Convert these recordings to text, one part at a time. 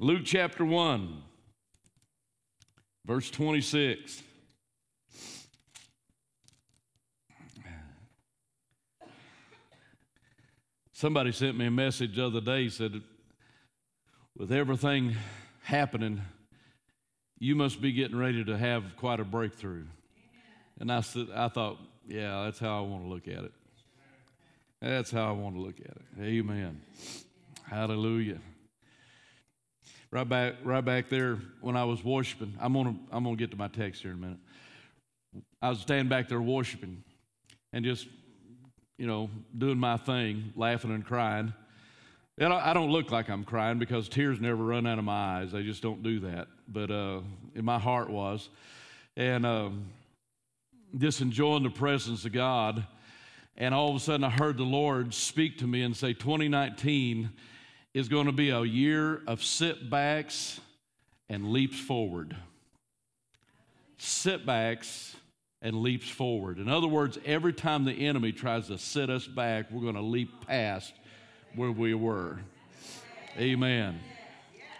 Luke chapter 1, verse 26. Somebody sent me a message the other day, said, with everything happening, you must be getting ready to have quite a breakthrough. And I, said, I thought, yeah, that's how I want to look at it. That's how I want to look at it. Amen. Hallelujah. Right back, right back there when I was worshiping. I'm gonna, I'm gonna get to my text here in a minute. I was standing back there worshiping, and just, you know, doing my thing, laughing and crying. And I don't look like I'm crying because tears never run out of my eyes. They just don't do that. But uh, in my heart was, and um, just enjoying the presence of God. And all of a sudden, I heard the Lord speak to me and say, 2019 is going to be a year of sitbacks and leaps forward. Sitbacks and leaps forward. In other words, every time the enemy tries to sit us back, we're going to leap past where we were. Amen.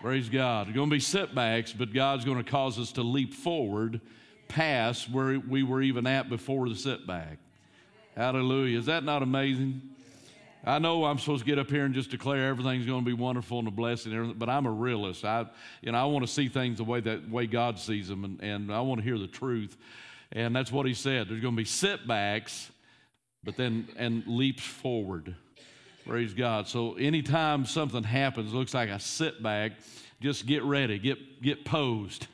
Praise God. There's going to be setbacks, but God's going to cause us to leap forward past where we were even at before the setback. Hallelujah. Is that not amazing? I know I'm supposed to get up here and just declare everything's going to be wonderful and a blessing, but I'm a realist. I, you know, I want to see things the way that way God sees them, and, and I want to hear the truth. And that's what He said. There's going to be setbacks, but then and leaps forward. Praise God. So anytime something happens, looks like a setback, just get ready, get get posed,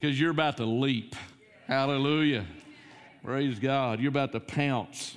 because you're about to leap. Hallelujah. Praise God. You're about to pounce.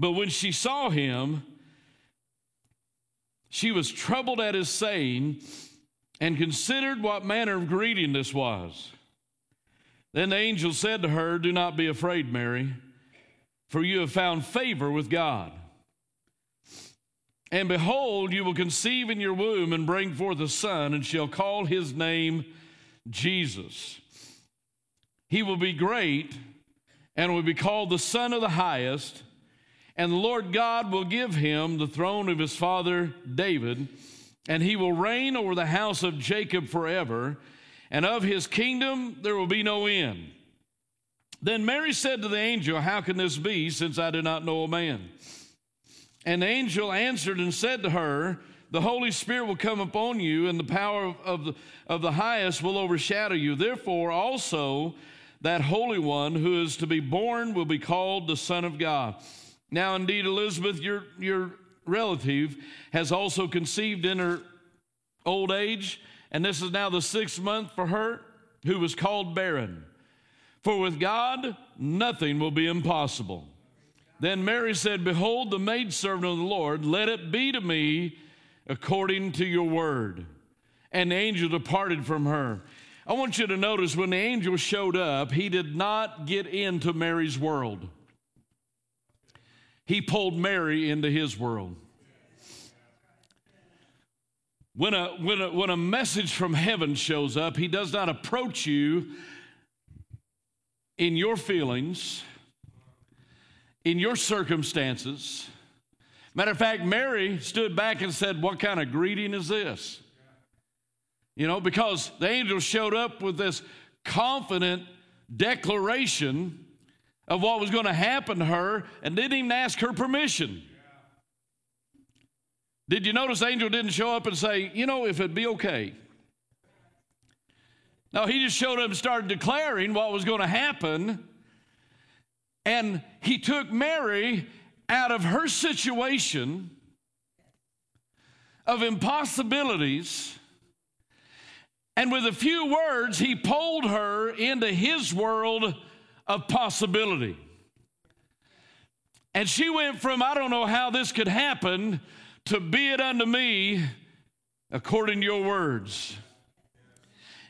But when she saw him, she was troubled at his saying and considered what manner of greeting this was. Then the angel said to her, Do not be afraid, Mary, for you have found favor with God. And behold, you will conceive in your womb and bring forth a son, and shall call his name Jesus. He will be great and will be called the Son of the Highest. And the Lord God will give him the throne of his father David, and he will reign over the house of Jacob forever, and of his kingdom there will be no end. Then Mary said to the angel, How can this be, since I do not know a man? And the angel answered and said to her, The Holy Spirit will come upon you, and the power of, the, of the highest will overshadow you. Therefore, also, that Holy One who is to be born will be called the Son of God. Now, indeed, Elizabeth, your, your relative, has also conceived in her old age, and this is now the sixth month for her, who was called barren. For with God, nothing will be impossible. Then Mary said, Behold, the maidservant of the Lord, let it be to me according to your word. And the angel departed from her. I want you to notice when the angel showed up, he did not get into Mary's world. He pulled Mary into his world. When a, when, a, when a message from heaven shows up, he does not approach you in your feelings, in your circumstances. Matter of fact, Mary stood back and said, What kind of greeting is this? You know, because the angel showed up with this confident declaration of what was going to happen to her and didn't even ask her permission. Did you notice angel didn't show up and say, you know, if it'd be okay? No, he just showed up and started declaring what was going to happen. And he took Mary out of her situation of impossibilities and with a few words, he pulled her into his world of possibility. And she went from, I don't know how this could happen, to be it unto me according to your words.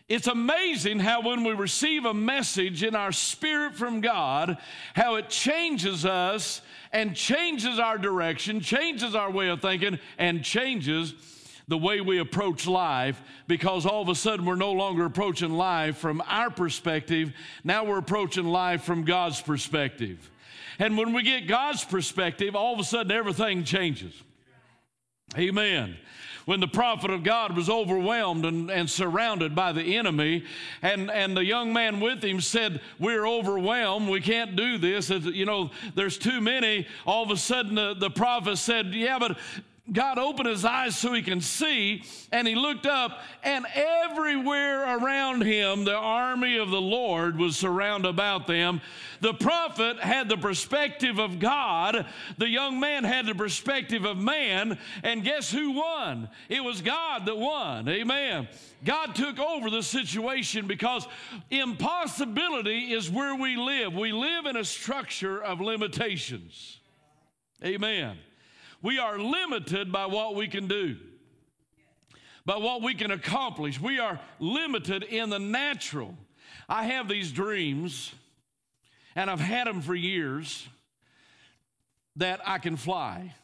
It's amazing how when we receive a message in our spirit from God, how it changes us and changes our direction, changes our way of thinking, and changes the way we approach life because all of a sudden we're no longer approaching life from our perspective. Now we're approaching life from God's perspective. And when we get God's perspective, all of a sudden everything changes. Amen when the prophet of God was overwhelmed and, and surrounded by the enemy, and, and the young man with him said, We're overwhelmed. We can't do this. You know, there's too many. All of a sudden, the, the prophet said, Yeah, but God opened his eyes so he can see, and he looked up, and everywhere around him, the army of the Lord was surrounded about them. The prophet had the perspective of God, the young man had the perspective of man, and guess who won? It was God that won. Amen. God took over the situation because impossibility is where we live. We live in a structure of limitations. Amen. We are limited by what we can do, by what we can accomplish. We are limited in the natural. I have these dreams, and I've had them for years, that I can fly.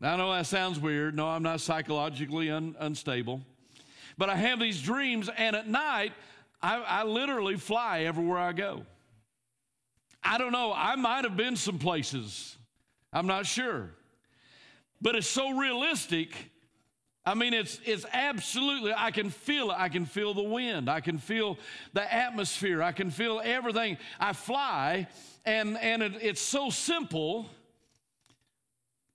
Now, I know that sounds weird. No, I'm not psychologically un- unstable. But I have these dreams, and at night, I, I literally fly everywhere I go. I don't know. I might have been some places. I'm not sure but it's so realistic. I mean, it's, it's absolutely, I can feel it. I can feel the wind. I can feel the atmosphere. I can feel everything. I fly, and, and it, it's so simple.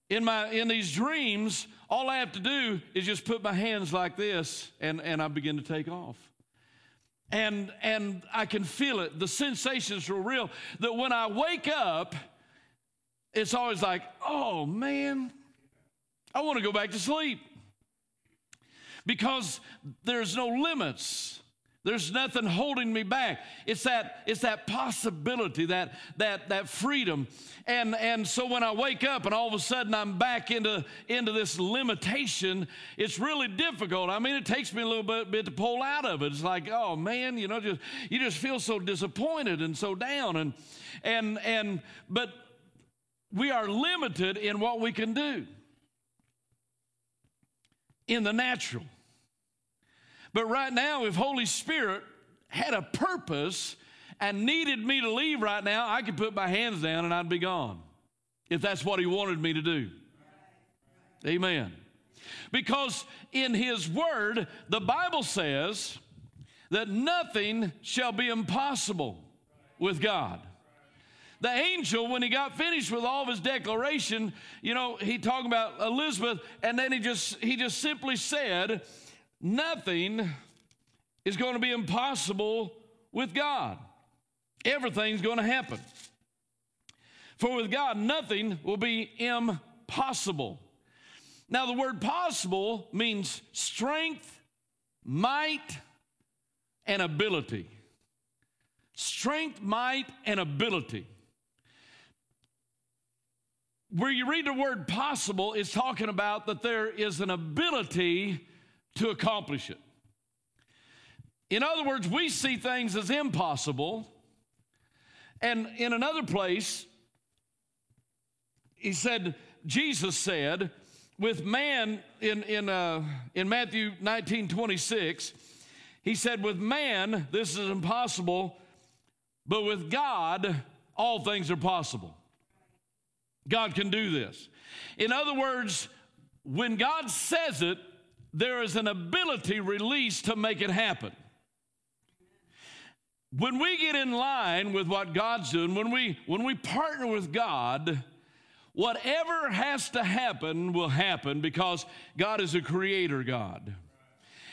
In, my, in these dreams, all I have to do is just put my hands like this, and, and I begin to take off. And, and I can feel it. The sensations are real. That when I wake up, it's always like, oh man, I want to go back to sleep because there's no limits. There's nothing holding me back. It's that, it's that possibility, that, that, that freedom. And, and so when I wake up and all of a sudden I'm back into, into this limitation, it's really difficult. I mean, it takes me a little bit, bit to pull out of it. It's like, oh man, you know, just, you just feel so disappointed and so down. And, and, and, but we are limited in what we can do in the natural. But right now, if Holy Spirit had a purpose and needed me to leave right now, I could put my hands down and I'd be gone. If that's what He wanted me to do. Amen. Because in His Word, the Bible says that nothing shall be impossible with God. The angel, when he got finished with all of his declaration, you know, he talked about Elizabeth, and then he just he just simply said, nothing is going to be impossible with God. Everything's going to happen. For with God, nothing will be impossible. Now, the word possible means strength, might, and ability. Strength, might, and ability where you read the word possible, it's talking about that there is an ability to accomplish it. In other words, we see things as impossible. And in another place, he said, Jesus said, with man in, in, uh, in Matthew 19 26, he said, with man, this is impossible, but with God, all things are possible. God can do this. In other words, when God says it, there is an ability released to make it happen. When we get in line with what God's doing, when we when we partner with God, whatever has to happen will happen because God is a creator God.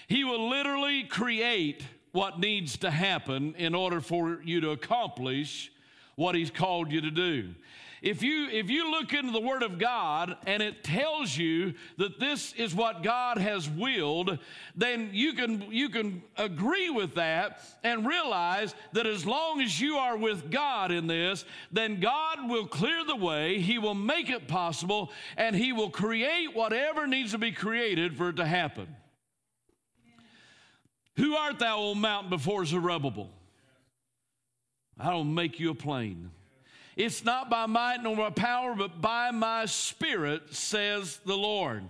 He will literally create what needs to happen in order for you to accomplish what he's called you to do. If you if you look into the word of god and it tells you that this is what god has willed then you can you can agree with that and realize that as long as you are with god in this then god will clear the way he will make it possible and he will create whatever needs to be created for it to happen. Who art thou o mountain before zerubbabel? I'll make you a plain it's not by might nor by power, but by my spirit, says the Lord.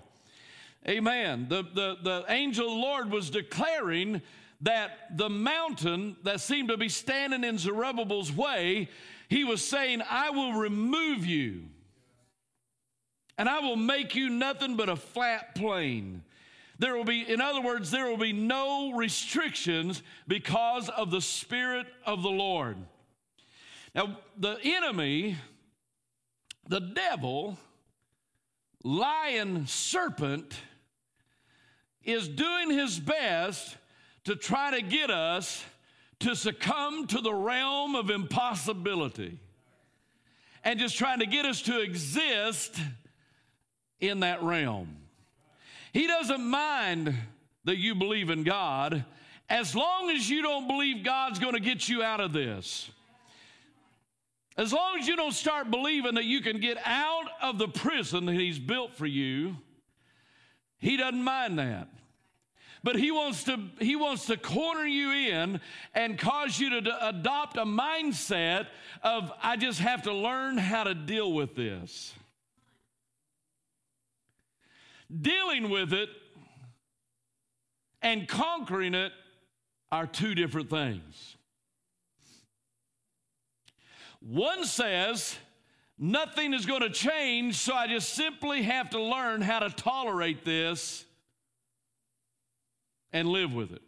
Amen. The, the, the angel of the Lord was declaring that the mountain that seemed to be standing in Zerubbabel's way, he was saying, I will remove you and I will make you nothing but a flat plain. There will be, in other words, there will be no restrictions because of the Spirit of the Lord. Now, the enemy, the devil, lion serpent, is doing his best to try to get us to succumb to the realm of impossibility and just trying to get us to exist in that realm. He doesn't mind that you believe in God as long as you don't believe God's going to get you out of this. As long as you don't start believing that you can get out of the prison that He's built for you, He doesn't mind that. But he wants to he wants to corner you in and cause you to adopt a mindset of I just have to learn how to deal with this. Dealing with it and conquering it are two different things. One says, nothing is going to change, so I just simply have to learn how to tolerate this and live with it.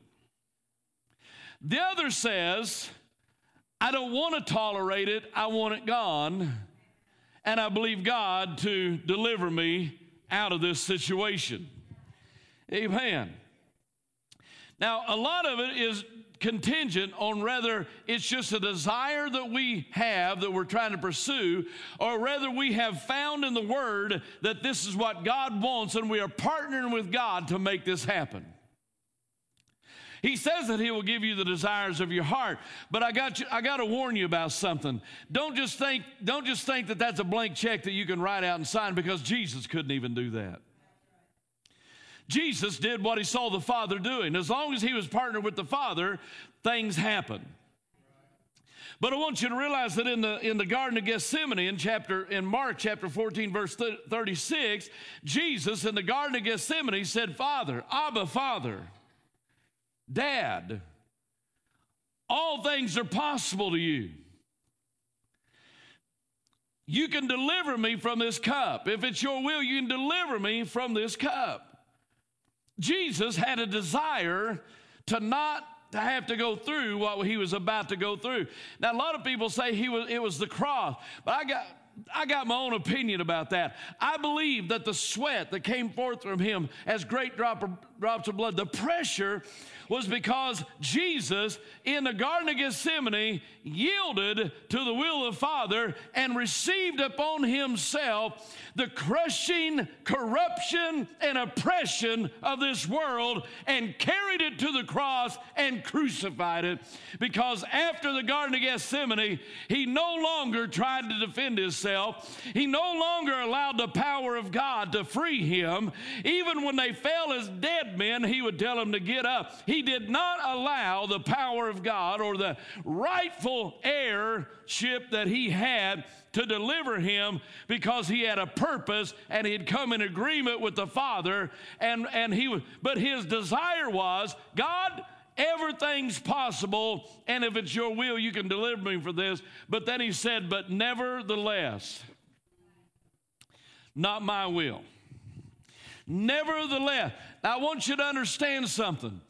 The other says, I don't want to tolerate it, I want it gone, and I believe God to deliver me out of this situation. Amen. Now, a lot of it is contingent on whether it's just a desire that we have that we're trying to pursue, or whether we have found in the Word that this is what God wants and we are partnering with God to make this happen. He says that he will give you the desires of your heart. But I got you, I got to warn you about something. Don't just think don't just think that that's a blank check that you can write out and sign because Jesus couldn't even do that. Jesus did what he saw the Father doing. As long as he was partnered with the Father, things happen. But I want you to realize that in the, in the Garden of Gethsemane, in, chapter, in Mark chapter 14, verse 36, Jesus in the Garden of Gethsemane said, Father, Abba, Father, Dad, all things are possible to you. You can deliver me from this cup. If it's your will, you can deliver me from this cup. Jesus had a desire to not to have to go through what he was about to go through. Now, a lot of people say he was, it was the cross, but I got, I got my own opinion about that. I believe that the sweat that came forth from him as great drop of, drops of blood, the pressure was because Jesus in the Garden of Gethsemane yielded to the will of the Father and received upon himself the crushing corruption and oppression of this world and carried it to the cross and crucified it. Because after the Garden of Gethsemane, he no longer tried to defend himself, he no longer allowed the power of God to free him. Even when they fell as dead men, he would tell them to get up. He did not allow the power of God or the rightful heirship that he had to deliver him because he had a purpose and he had come in agreement with the Father. And, and he but his desire was, God, everything's possible, and if it's your will, you can deliver me for this. But then he said, But nevertheless, not my will. Nevertheless, I want you to understand something.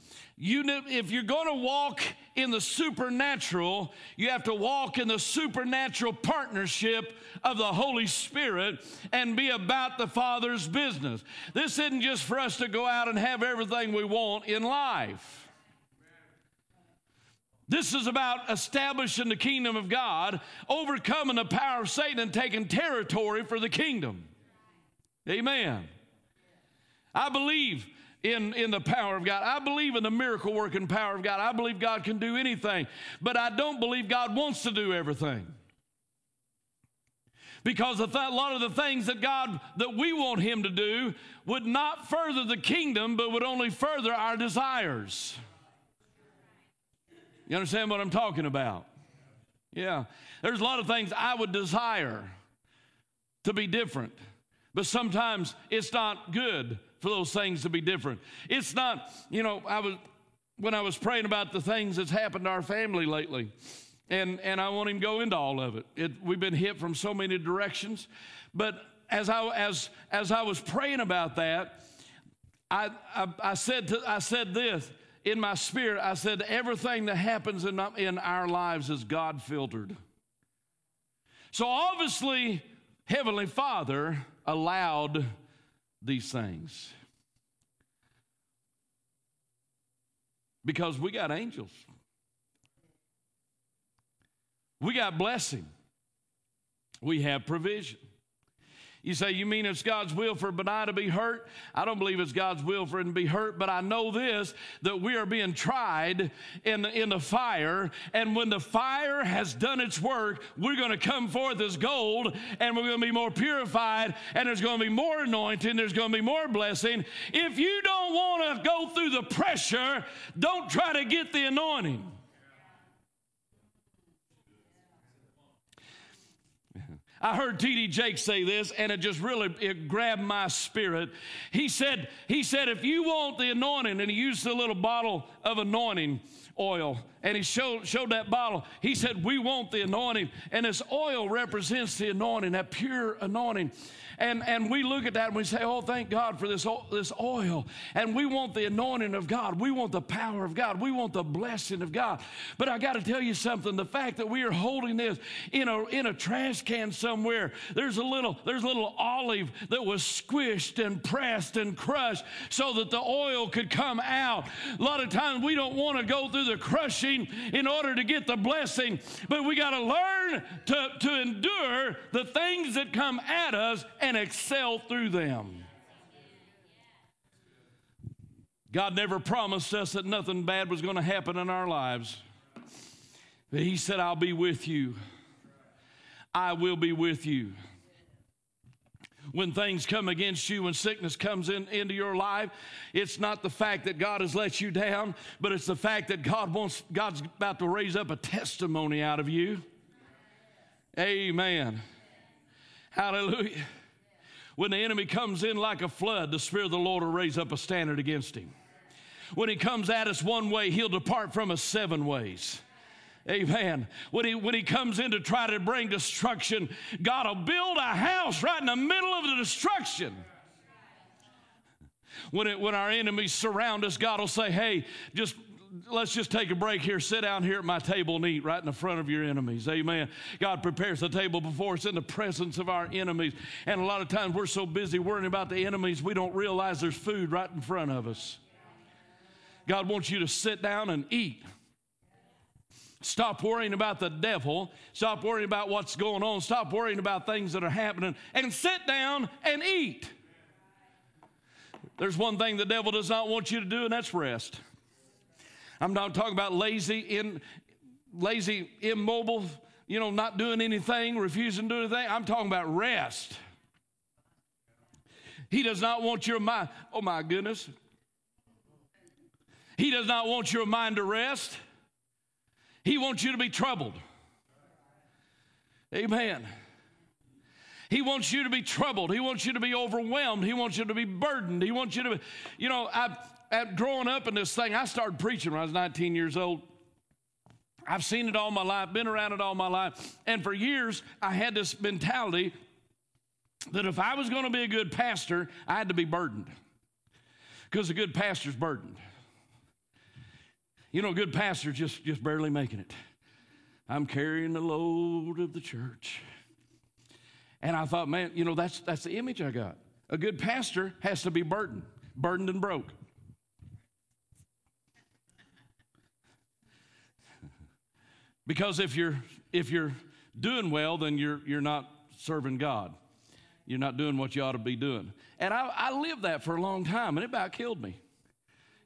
You, if you're going to walk in the supernatural, you have to walk in the supernatural partnership of the Holy Spirit and be about the Father's business. This isn't just for us to go out and have everything we want in life. This is about establishing the kingdom of God, overcoming the power of Satan, and taking territory for the kingdom. Amen. I believe in, in the power of God. I believe in the miracle working power of God. I believe God can do anything, but I don't believe God wants to do everything. Because a lot of the things that God, that we want Him to do, would not further the kingdom, but would only further our desires. You understand what I'm talking about? Yeah. There's a lot of things I would desire to be different, but sometimes it's not good for those things to be different. It's not, you know, I was when I was praying about the things that's happened to our family lately, and and I won't even go into all of it. it we've been hit from so many directions, but as I as as I was praying about that, I I, I said to, I said this in my spirit, I said, everything that happens in, in our lives is God filtered. So obviously, Heavenly Father allowed these things. Because we got angels, we got blessing, we have provision. You say, You mean it's God's will for Benai to be hurt? I don't believe it's God's will for him to be hurt, but I know this that we are being tried in the, in the fire. And when the fire has done its work, we're going to come forth as gold and we're going to be more purified and there's going to be more anointing, there's going to be more blessing. If you don't want to go through the pressure, don't try to get the anointing. I heard T.D. Jake say this, and it just really it grabbed my spirit. He said, he said, if you want the anointing, and he used a little bottle of anointing oil, and he showed, showed that bottle. He said, we want the anointing, and this oil represents the anointing, that pure anointing. And, and we look at that and we say, oh, thank God for this, this oil. And we want the anointing of God. We want the power of God. We want the blessing of God. But I got to tell you something. The fact that we are holding this in a, in a trash can somewhere, there's a little, there's a little olive that was squished and pressed and crushed so that the oil could come out. A lot of times we don't want to go through the crushing in order to get the blessing, but we got to learn to, to endure the things that come at us and and excel through them. God never promised us that nothing bad was going to happen in our lives. But He said, I'll be with you. I will be with you. When things come against you, when sickness comes in, into your life, it's not the fact that God has let you down, but it's the fact that God wants, God's about to raise up a testimony out of you. Amen. Hallelujah. When the enemy comes in like a flood, the Spirit of the Lord will raise up a standard against him. When he comes at us one way, he'll depart from us seven ways. Amen. When he, when he comes in to try to bring destruction, God will build a house right in the middle of the destruction. When, it, when our enemies surround us, God will say, Hey, just let's just take a break here. Sit down here at my table and eat right in the front of your enemies. Amen. God prepares the table before us in the presence of our enemies. And a lot of times we're so busy worrying about the enemies, we don't realize there's food right in front of us. God wants you to sit down and eat. Stop worrying about the devil. Stop worrying about what's going on. Stop worrying about things that are happening and sit down and eat. There's one thing the devil does not want you to do, and that's rest. I'm not talking about lazy, in, lazy, immobile, you know, not doing anything, refusing to do anything. I'm talking about rest. He does not want your mind. Oh my goodness. He does not want your mind to rest. He wants you to be troubled. Amen. He wants you to be troubled. He wants you to be overwhelmed. He wants you to be burdened. He wants you to be, you know, I, growing up in this thing, I started preaching when I was 19 years old. I've seen it all my life, been around it all my life. And for years, I had this mentality that if I was going to be a good pastor, I had to be burdened. Because a good pastor's burdened. You know, a good pastor just, just barely making it. I'm carrying the load of the church. And I thought, man, you know, that's, that's the image I got. A good pastor has to be burdened, burdened and broke. Because if you're if you're doing well, then you're you're not serving God. You're not doing what you ought to be doing. And I, I lived that for a long time, and it about killed me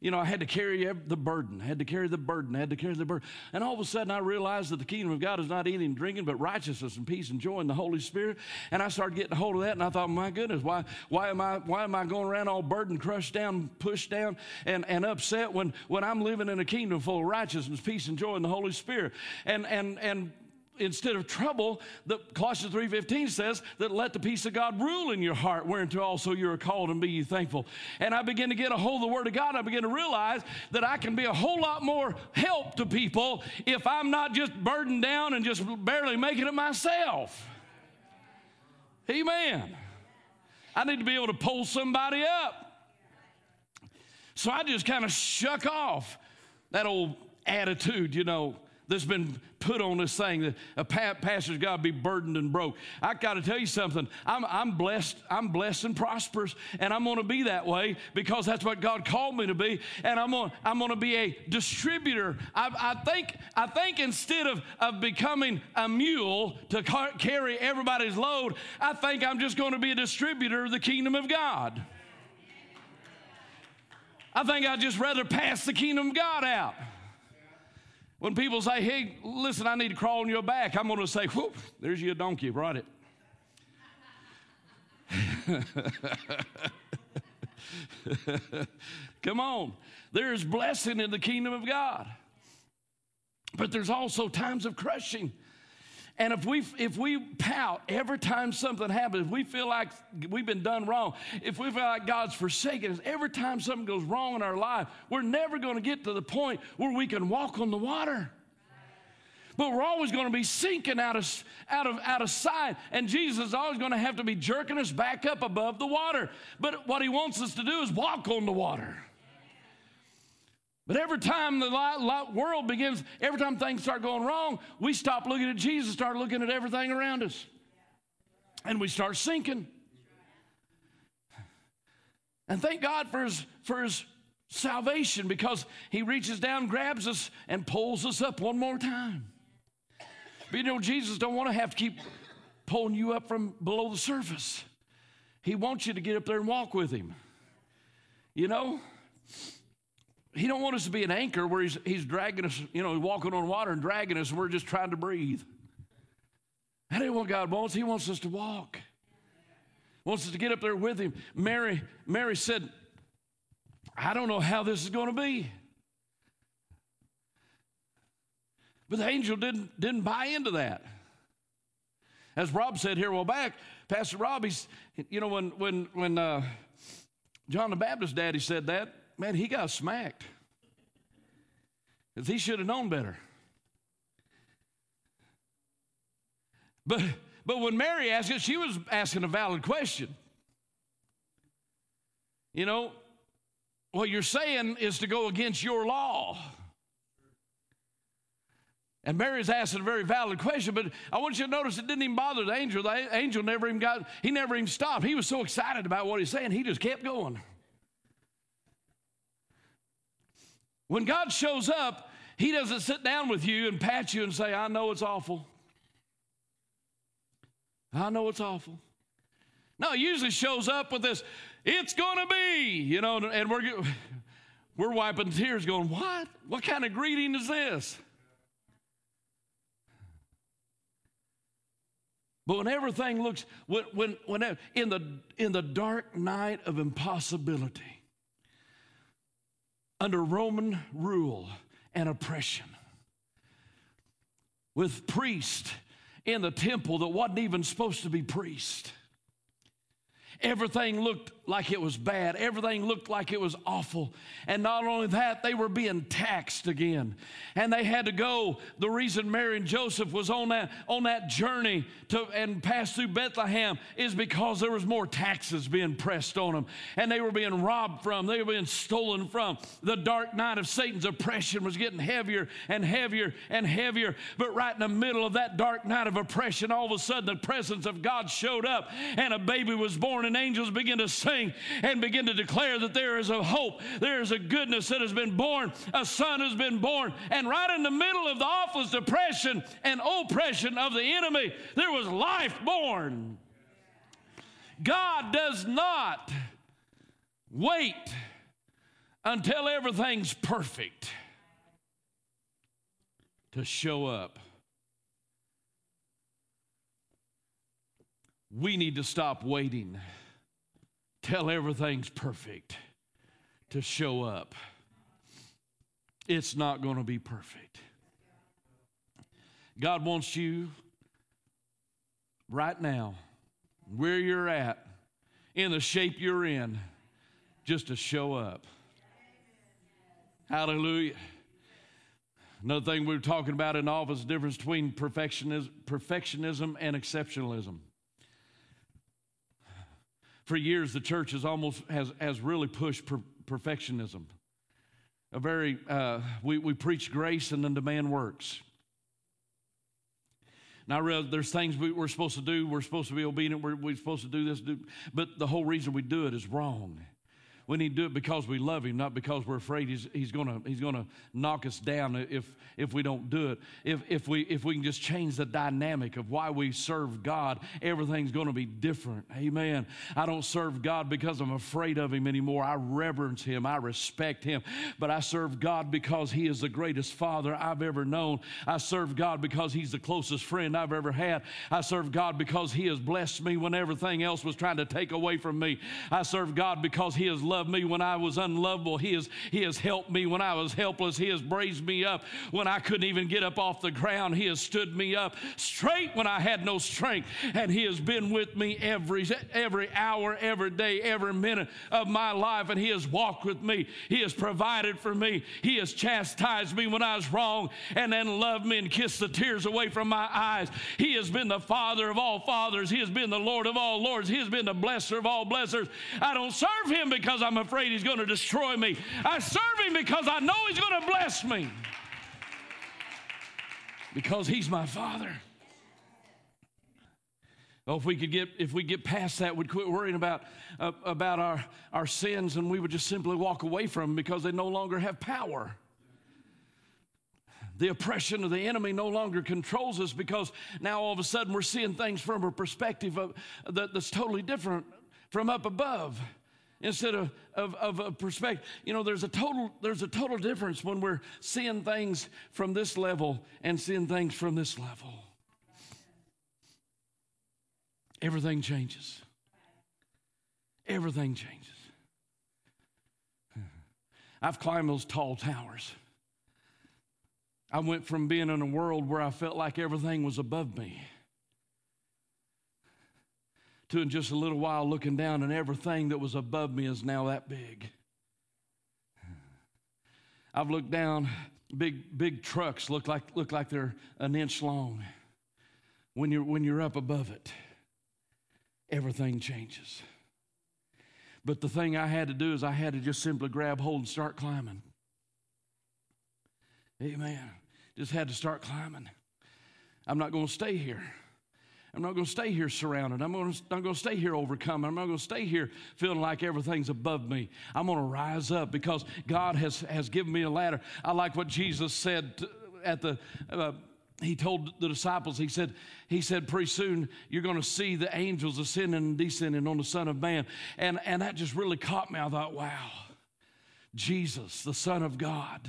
you know, I had to carry the burden, I had to carry the burden, I had to carry the burden. And all of a sudden, I realized that the kingdom of God is not eating and drinking, but righteousness and peace and joy in the Holy Spirit. And I started getting a hold of that, and I thought, my goodness, why, why, am, I, why am I going around all burdened, crushed down, pushed down, and, and upset when, when I'm living in a kingdom full of righteousness, peace, and joy in the Holy Spirit? And, and, and instead of trouble, the Colossians 3.15 says that let the peace of God rule in your heart, whereunto also you are called and be ye thankful. And I begin to get a hold of the Word of God. I begin to realize that I can be a whole lot more help to people if I'm not just burdened down and just barely making it myself. Amen. I need to be able to pull somebody up. So I just kind of shuck off that old attitude, you know, that's been put on this thing that a pastor's got to be burdened and broke. I got to tell you something. I'm, I'm blessed. I'm blessed and prosperous, and I'm going to be that way because that's what God called me to be. And I'm going I'm going to be a distributor. I, I, think I think instead of, of becoming a mule to car- carry everybody's load, I think I'm just going to be a distributor of the kingdom of God. I think I'd just rather pass the kingdom of God out. When people say, hey, listen, I need to crawl on your back, I'm going to say, whoop, there's your donkey, brought it. Come on. There's blessing in the kingdom of God. But there's also times of crushing. And if we if we pout every time something happens, if we feel like we've been done wrong, if we feel like God's forsaken us, every time something goes wrong in our life, we're never going to get to the point where we can walk on the water. But we're always going to be sinking out of, out of, out of sight. And Jesus is always going to have to be jerking us back up above the water. But what he wants us to do is walk on the water. But every time the world begins, every time things start going wrong, we stop looking at Jesus, start looking at everything around us. And we start sinking. And thank God for his, for his salvation because he reaches down, grabs us, and pulls us up one more time. But you know, Jesus don't want to have to keep pulling you up from below the surface. He wants you to get up there and walk with him. You know? He don't want us to be an anchor where he's, he's dragging us, you know, walking on water and dragging us and we're just trying to breathe. That ain't what God wants. He wants us to walk. Wants us to get up there with him. Mary, Mary said, I don't know how this is going to be. But the angel didn't, didn't buy into that. As Rob said here a while back, Pastor Rob, he's, you know, when, when, when uh, John the Baptist daddy said that, man, he got smacked. Because he should have known better. But, but when Mary asked it, she was asking a valid question. You know, what you're saying is to go against your law. And Mary's asking a very valid question, but I want you to notice it didn't even bother the angel. The angel never even got, he never even stopped. He was so excited about what he's saying, he just kept going. When God shows up, He doesn't sit down with you and pat you and say, I know it's awful. I know it's awful. No, He usually shows up with this, it's going to be, you know, and we're, we're wiping tears going, What? What kind of greeting is this? But when everything looks, when, when, when in, the, in the dark night of impossibility, under Roman rule and oppression, with priests in the temple that wasn't even supposed to be priests. Everything looked like it was bad. Everything looked like it was awful. And not only that, they were being taxed again. And they had to go. The reason Mary and Joseph was on that, on that journey to, and passed through Bethlehem is because there was more taxes being pressed on them. And they were being robbed from, they were being stolen from. The dark night of Satan's oppression was getting heavier and heavier and heavier. But right in the middle of that dark night of oppression, all of a sudden the presence of God showed up and a baby was born born, and angels begin to sing and begin to declare that there is a hope, there is a goodness that has been born, a son has been born. And right in the middle of the awful depression and oppression of the enemy, there was life born. God does not wait until everything's perfect to show up. We need to stop waiting till everything's perfect to show up. It's not going to be perfect. God wants you right now, where you're at, in the shape you're in, just to show up. Hallelujah. Another thing we were talking about in office the difference between perfectionism, perfectionism and exceptionalism. For years, the church has almost has, has really pushed per, perfectionism. A very uh, we, we preach grace and then demand works. Now, I realize there's things we, are supposed to do. We're supposed to be obedient. We're, we're supposed to do this, do, but the whole reason we do it is wrong. We need to do it because we love him, not because we're afraid he's, he's going he's gonna knock us down if, if we don't do it. If, if, we, if we can just change the dynamic of why we serve God, everything's going to be different. Amen. I don't serve God because I'm afraid of him anymore. I reverence him, I respect him. But I serve God because he is the greatest father I've ever known. I serve God because he's the closest friend I've ever had. I serve God because he has blessed me when everything else was trying to take away from me. I serve God because he has loved loved me when I was unlovable. He has, he has helped me when I was helpless. He has raised me up when I couldn't even get up off the ground. He has stood me up straight when I had no strength. And He has been with me every, every hour, every day, every minute of my life. And He has walked with me. He has provided for me. He has chastised me when I was wrong and then loved me and kissed the tears away from my eyes. He has been the Father of all fathers. He has been the Lord of all lords. He has been the blesser of all blessers. I don't serve Him because I'm afraid he's going to destroy me. I serve him because I know he's going to bless me. Because he's my father. Oh, if we could get if we get past that, we'd quit worrying about uh, about our our sins, and we would just simply walk away from them because they no longer have power. The oppression of the enemy no longer controls us because now all of a sudden we're seeing things from a perspective of, that, that's totally different from up above instead of, of, of a perspective. You know, there's a total there's a total difference when we're seeing things from this level and seeing things from this level. Everything changes. Everything changes. I've climbed those tall towers. I went from being in a world where I felt like everything was above me to in just a little while looking down, and everything that was above me is now that big. I've looked down, big, big trucks look like, look like they're an inch long. When you're, when you're up above it, everything changes. But the thing I had to do is I had to just simply grab hold and start climbing. Amen. Just had to start climbing. I'm not going to stay here. I'm not going to stay here surrounded. I'm going to, I'm going to stay here overcome. I'm not going to stay here feeling like everything's above me. I'm going to rise up because God has, has given me a ladder. I like what Jesus said at the. Uh, he told the disciples, he said, he said, pretty soon you're going to see the angels ascending and descending on the Son of Man. And, and that just really caught me. I thought, wow, Jesus, the Son of God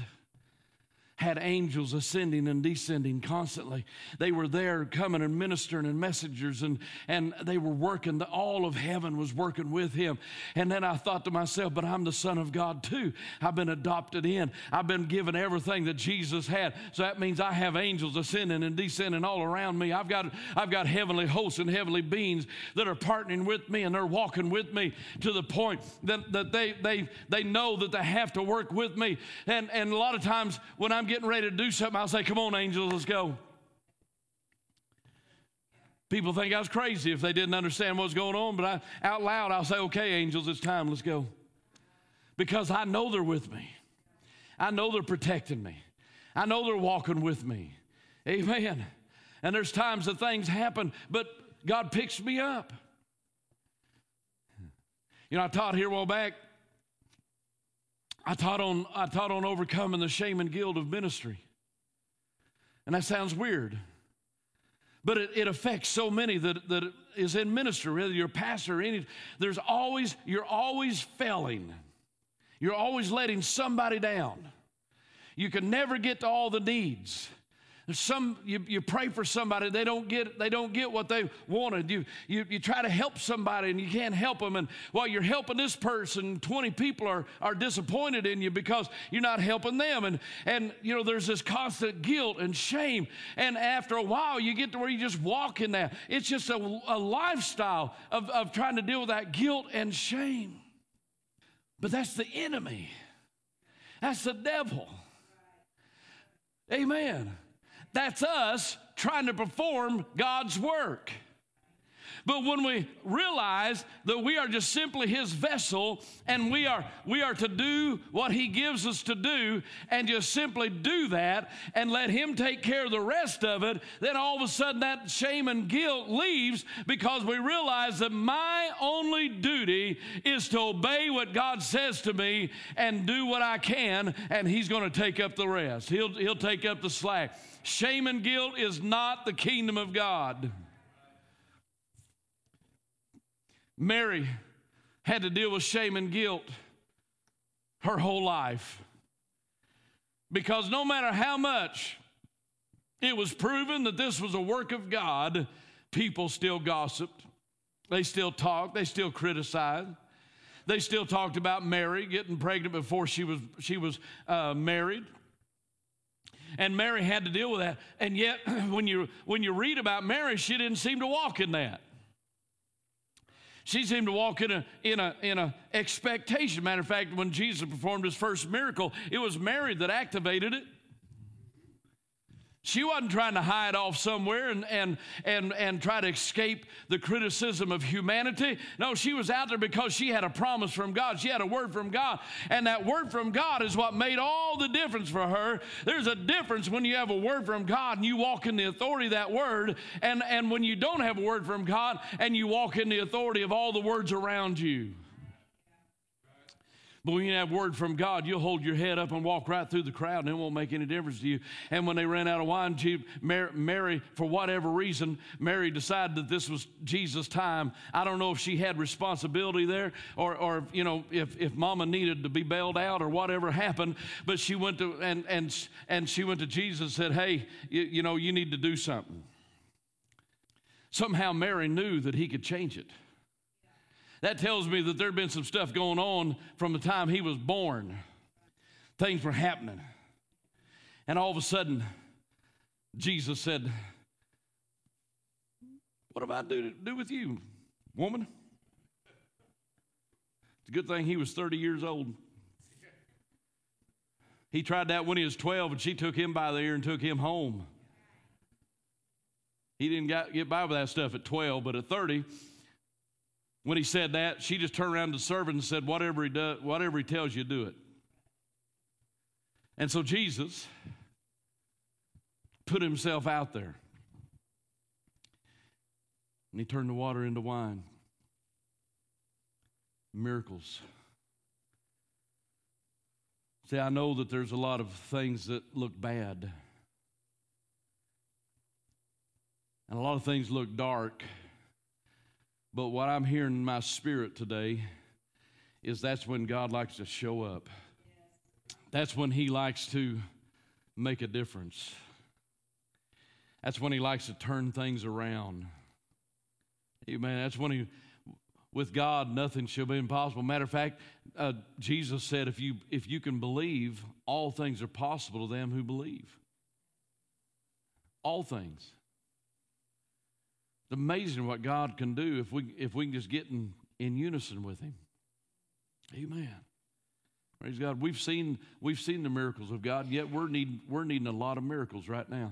had angels ascending and descending constantly. They were there coming and ministering and messengers, and, and they were working. The, all of heaven was working with him. And then I thought to myself, but I'm the Son of God too. I've been adopted in, I've been given everything that Jesus had. So that means I have angels ascending and descending all around me. I've got, I've got heavenly hosts and heavenly beings that are partnering with me and they're walking with me to the point that, that they, they, they know that they have to work with me. And, and a lot of times when I'm I'm getting ready to do something, I'll say, Come on, angels, let's go. People think I was crazy if they didn't understand what's going on, but I, out loud, I'll say, Okay, angels, it's time, let's go. Because I know they're with me, I know they're protecting me, I know they're walking with me. Amen. And there's times that things happen, but God picks me up. You know, I taught here a while back. I taught on I taught on overcoming the shame and guilt of ministry. And that sounds weird. But it, it affects so many that, that is in ministry, whether you're a pastor or any, there's always, you're always failing. You're always letting somebody down. You can never get to all the needs. Some you, you pray for somebody, they don't get they don't get what they wanted. You, you you try to help somebody and you can't help them. And while you're helping this person, 20 people are are disappointed in you because you're not helping them. And and you know, there's this constant guilt and shame. And after a while, you get to where you just walk in that. It's just a, a lifestyle of, of trying to deal with that guilt and shame. But that's the enemy. That's the devil. Amen. That's us trying to perform God's work. But when we realize that we are just simply his vessel and we are we are to do what he gives us to do and just simply do that and let him take care of the rest of it, then all of a sudden that shame and guilt leaves because we realize that my only duty is to obey what God says to me and do what I can and he's going to take up the rest. He'll he'll take up the slack. Shame and guilt is not the kingdom of God. Mary had to deal with shame and guilt her whole life. Because no matter how much it was proven that this was a work of God, people still gossiped. They still talked. They still criticized. They still talked about Mary getting pregnant before she was, she was uh, married. And Mary had to deal with that. And yet, when you, when you read about Mary, she didn't seem to walk in that. She seemed to walk in a in a in a expectation. Matter of fact, when Jesus performed his first miracle, it was Mary that activated it. She wasn't trying to hide off somewhere and, and, and, and try to escape the criticism of humanity. No, she was out there because she had a promise from God. She had a word from God. And that word from God is what made all the difference for her. There's a difference when you have a word from God and you walk in the authority of that word, and, and when you don't have a word from God and you walk in the authority of all the words around you. But when you have word from God, you'll hold your head up and walk right through the crowd, and it won't make any difference to you. And when they ran out of wine, Mary, for whatever reason, Mary decided that this was Jesus' time. I don't know if she had responsibility there, or, or you know, if, if Mama needed to be bailed out, or whatever happened. But she went to and and and she went to Jesus and said, "Hey, you, you know, you need to do something." Somehow Mary knew that he could change it. That tells me that there'd been some stuff going on from the time he was born. Things were happening. And all of a sudden, Jesus said, What have I do, do with you, woman? It's a good thing he was 30 years old. He tried that when he was 12, and she took him by the ear and took him home. He didn't get by with that stuff at 12, but at 30, when he said that, she just turned around to the servant and said, Whatever he, does, whatever he tells you, do it. And so Jesus put himself out there. And he turned the water into wine. Miracles. See, I know that there's a lot of things that look bad. And a lot of things look dark. But what I'm hearing in my spirit today is that's when God likes to show up. That's when He likes to make a difference. That's when He likes to turn things around. Amen. That's when He, with God, nothing shall be impossible. Matter of fact, uh, Jesus said, if you, if you can believe, all things are possible to them who believe. All things. It's amazing what God can do if we, if we can just get in, in unison with Him. Amen. Praise God. We've seen, we've seen the miracles of God, yet we're, need, we're needing a lot of miracles right now.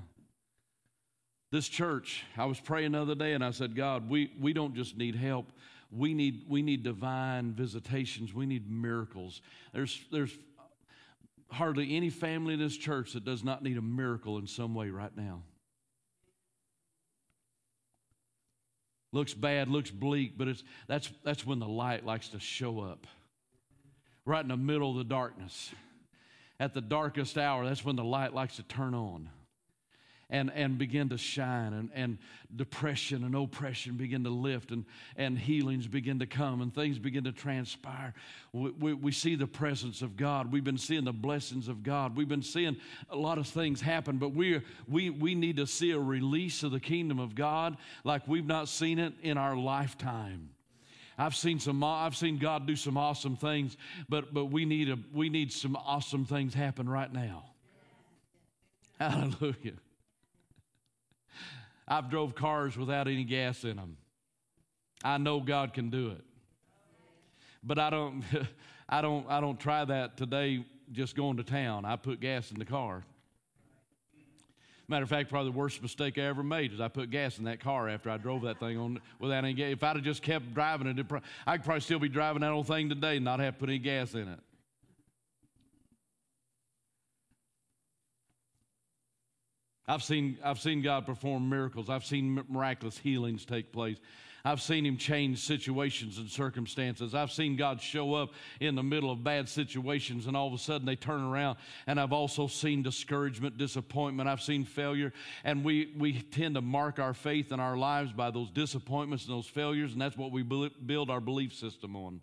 This church, I was praying the other day and I said, God, we, we don't just need help. We need, we need divine visitations. We need miracles. There's, there's hardly any family in this church that does not need a miracle in some way right now. Looks bad, looks bleak, but it's, that's, that's when the light likes to show up. Right in the middle of the darkness. At the darkest hour, that's when the light likes to turn on and, and begin to shine, and, and depression and oppression begin to lift, and, and healings begin to come, and things begin to transpire. We, we, we see the presence of God. We've been seeing the blessings of God. We've been seeing a lot of things happen, but we, we, we need to see a release of the kingdom of God like we've not seen it in our lifetime. I've seen some I've seen God do some awesome things, but but we need a we need some awesome things happen right now. Hallelujah. I've drove cars without any gas in them. I know God can do it. But I don't I don't I don't try that today just going to town. I put gas in the car. Matter of fact, probably the worst mistake I ever made is I put gas in that car after I drove that thing on without any gas. If I'd have just kept driving it, I'd probably still be driving that old thing today and not have put any gas in it. I've seen, I've seen God perform miracles. I've seen miraculous healings take place. I've seen Him change situations and circumstances. I've seen God show up in the middle of bad situations and all of a sudden they turn around. And I've also seen discouragement, disappointment. I've seen failure. And we, we tend to mark our faith in our lives by those disappointments and those failures. And that's what we build our belief system on.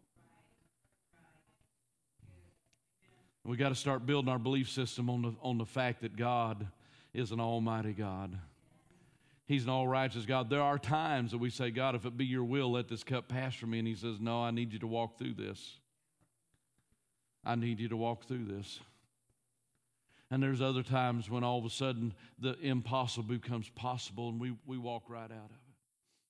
We got to start building our belief system on the, on the fact that God is an almighty God. He's an all righteous God. There are times that we say, God, if it be your will, let this cup pass from me. And He says, No, I need you to walk through this. I need you to walk through this. And there's other times when all of a sudden the impossible becomes possible and we, we walk right out of it.